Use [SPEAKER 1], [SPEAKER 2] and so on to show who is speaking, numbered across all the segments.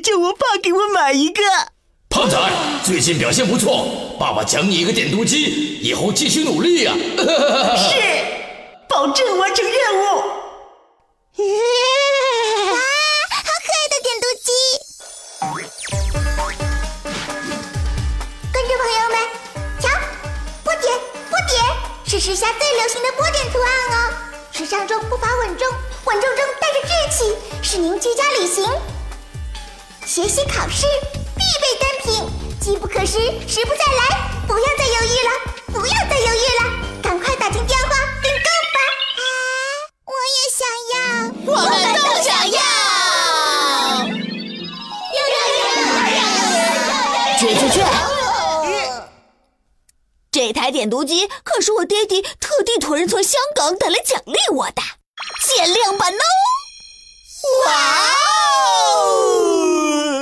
[SPEAKER 1] 叫我爸给我买一个。
[SPEAKER 2] 胖仔最近表现不错，爸爸奖你一个点读机，以后继续努力呀、
[SPEAKER 1] 是，保证完成任务。
[SPEAKER 3] 哇，好可爱的点读机！观众朋友们，瞧，波点波点是时下最流行的波点图案哦。时尚中不乏稳重，稳重中带着志气，是您居家旅行、学习考试必备单品，机不可失，时不再来。不要再犹豫了，不要再犹豫了，赶快打进电话订购吧！啊，我也想要，
[SPEAKER 4] 我们都想要。
[SPEAKER 5] 去去去！这台点读机可是我爹地特地托人从香港带来奖励我的，限量版哦！
[SPEAKER 4] 哇哦！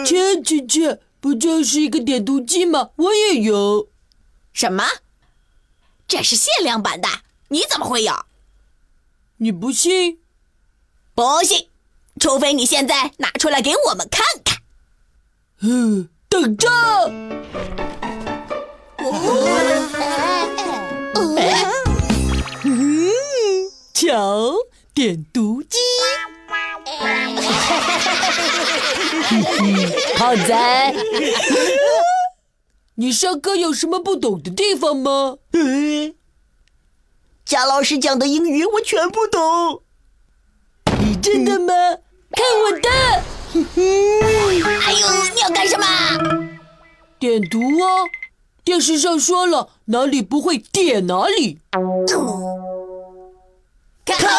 [SPEAKER 6] 切切切，不就是一个点读机吗？我也有。
[SPEAKER 5] 什么？这是限量版的？你怎么会有？
[SPEAKER 6] 你不信？
[SPEAKER 5] 不信，除非你现在拿出来给我们看看。
[SPEAKER 6] 嗯，等着。嗯，瞧，点读机。胖仔，你上课有什么不懂的地方吗？
[SPEAKER 1] 嗯，贾老师讲的英语我全不懂。
[SPEAKER 6] 你真的吗？看我的！
[SPEAKER 5] 哎呦，你要干什么？
[SPEAKER 6] 点读啊！电视上说了，哪里不会点哪里。
[SPEAKER 5] 看我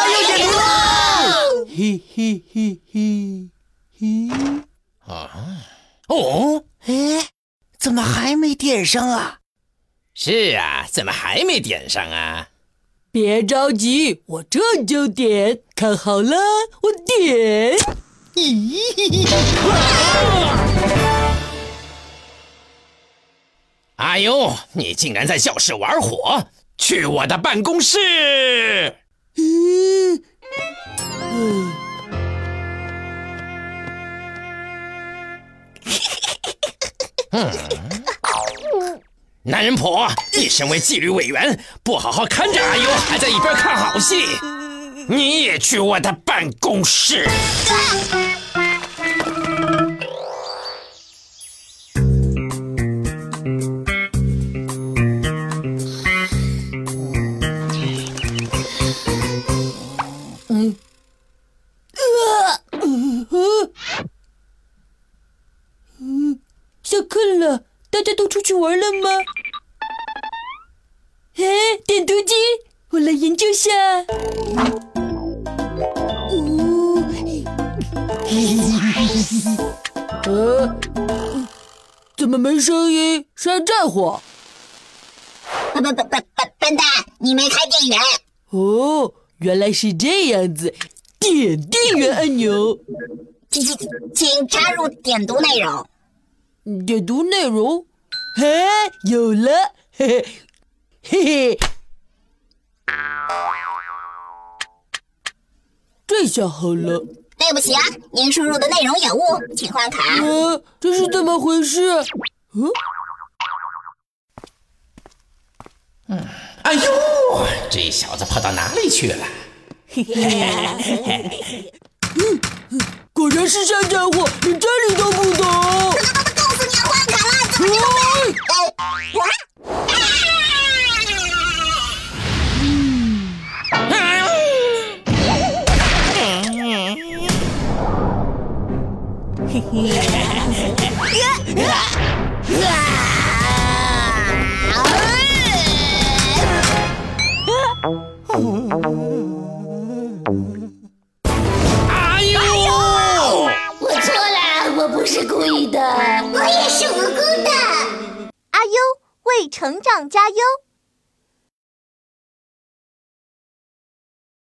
[SPEAKER 5] 有点多。
[SPEAKER 6] 嘿嘿嘿嘿嘿。
[SPEAKER 2] 啊，哦，
[SPEAKER 1] 哎，怎么还没点上啊？
[SPEAKER 2] 是啊，怎么还没点上啊？
[SPEAKER 6] 别着急，我这就点。看好了，我点。咦！
[SPEAKER 2] 哎呦，你竟然在教室玩火！去我的办公室！
[SPEAKER 6] 嗯嗯。
[SPEAKER 2] 嗯，男人婆，你身为纪律委员，不好好看着阿优，还在一边看好戏，你也去我的办公室！
[SPEAKER 6] 下课了，大家都出去玩了吗？哎，点读机，我来研究下。哦，呃，怎么没声音？是按战火？
[SPEAKER 3] 笨笨笨笨笨笨蛋，你没开电源。
[SPEAKER 6] 哦，原来是这样子，点电源按钮。
[SPEAKER 3] 请请请插入点读内容。
[SPEAKER 6] 点读内容，嘿，有了，嘿嘿嘿嘿，这下好了。
[SPEAKER 3] 对不起啊，您输入的内容有误，请换卡。
[SPEAKER 6] 呃，这是怎么回事？嗯，
[SPEAKER 2] 嗯，哎呦，这小子跑到哪里去了？
[SPEAKER 6] 嗯，果然是山战火，连这里都不懂。
[SPEAKER 3] 告诉你换卡了，我也是无辜的。
[SPEAKER 7] 阿优为成长加油。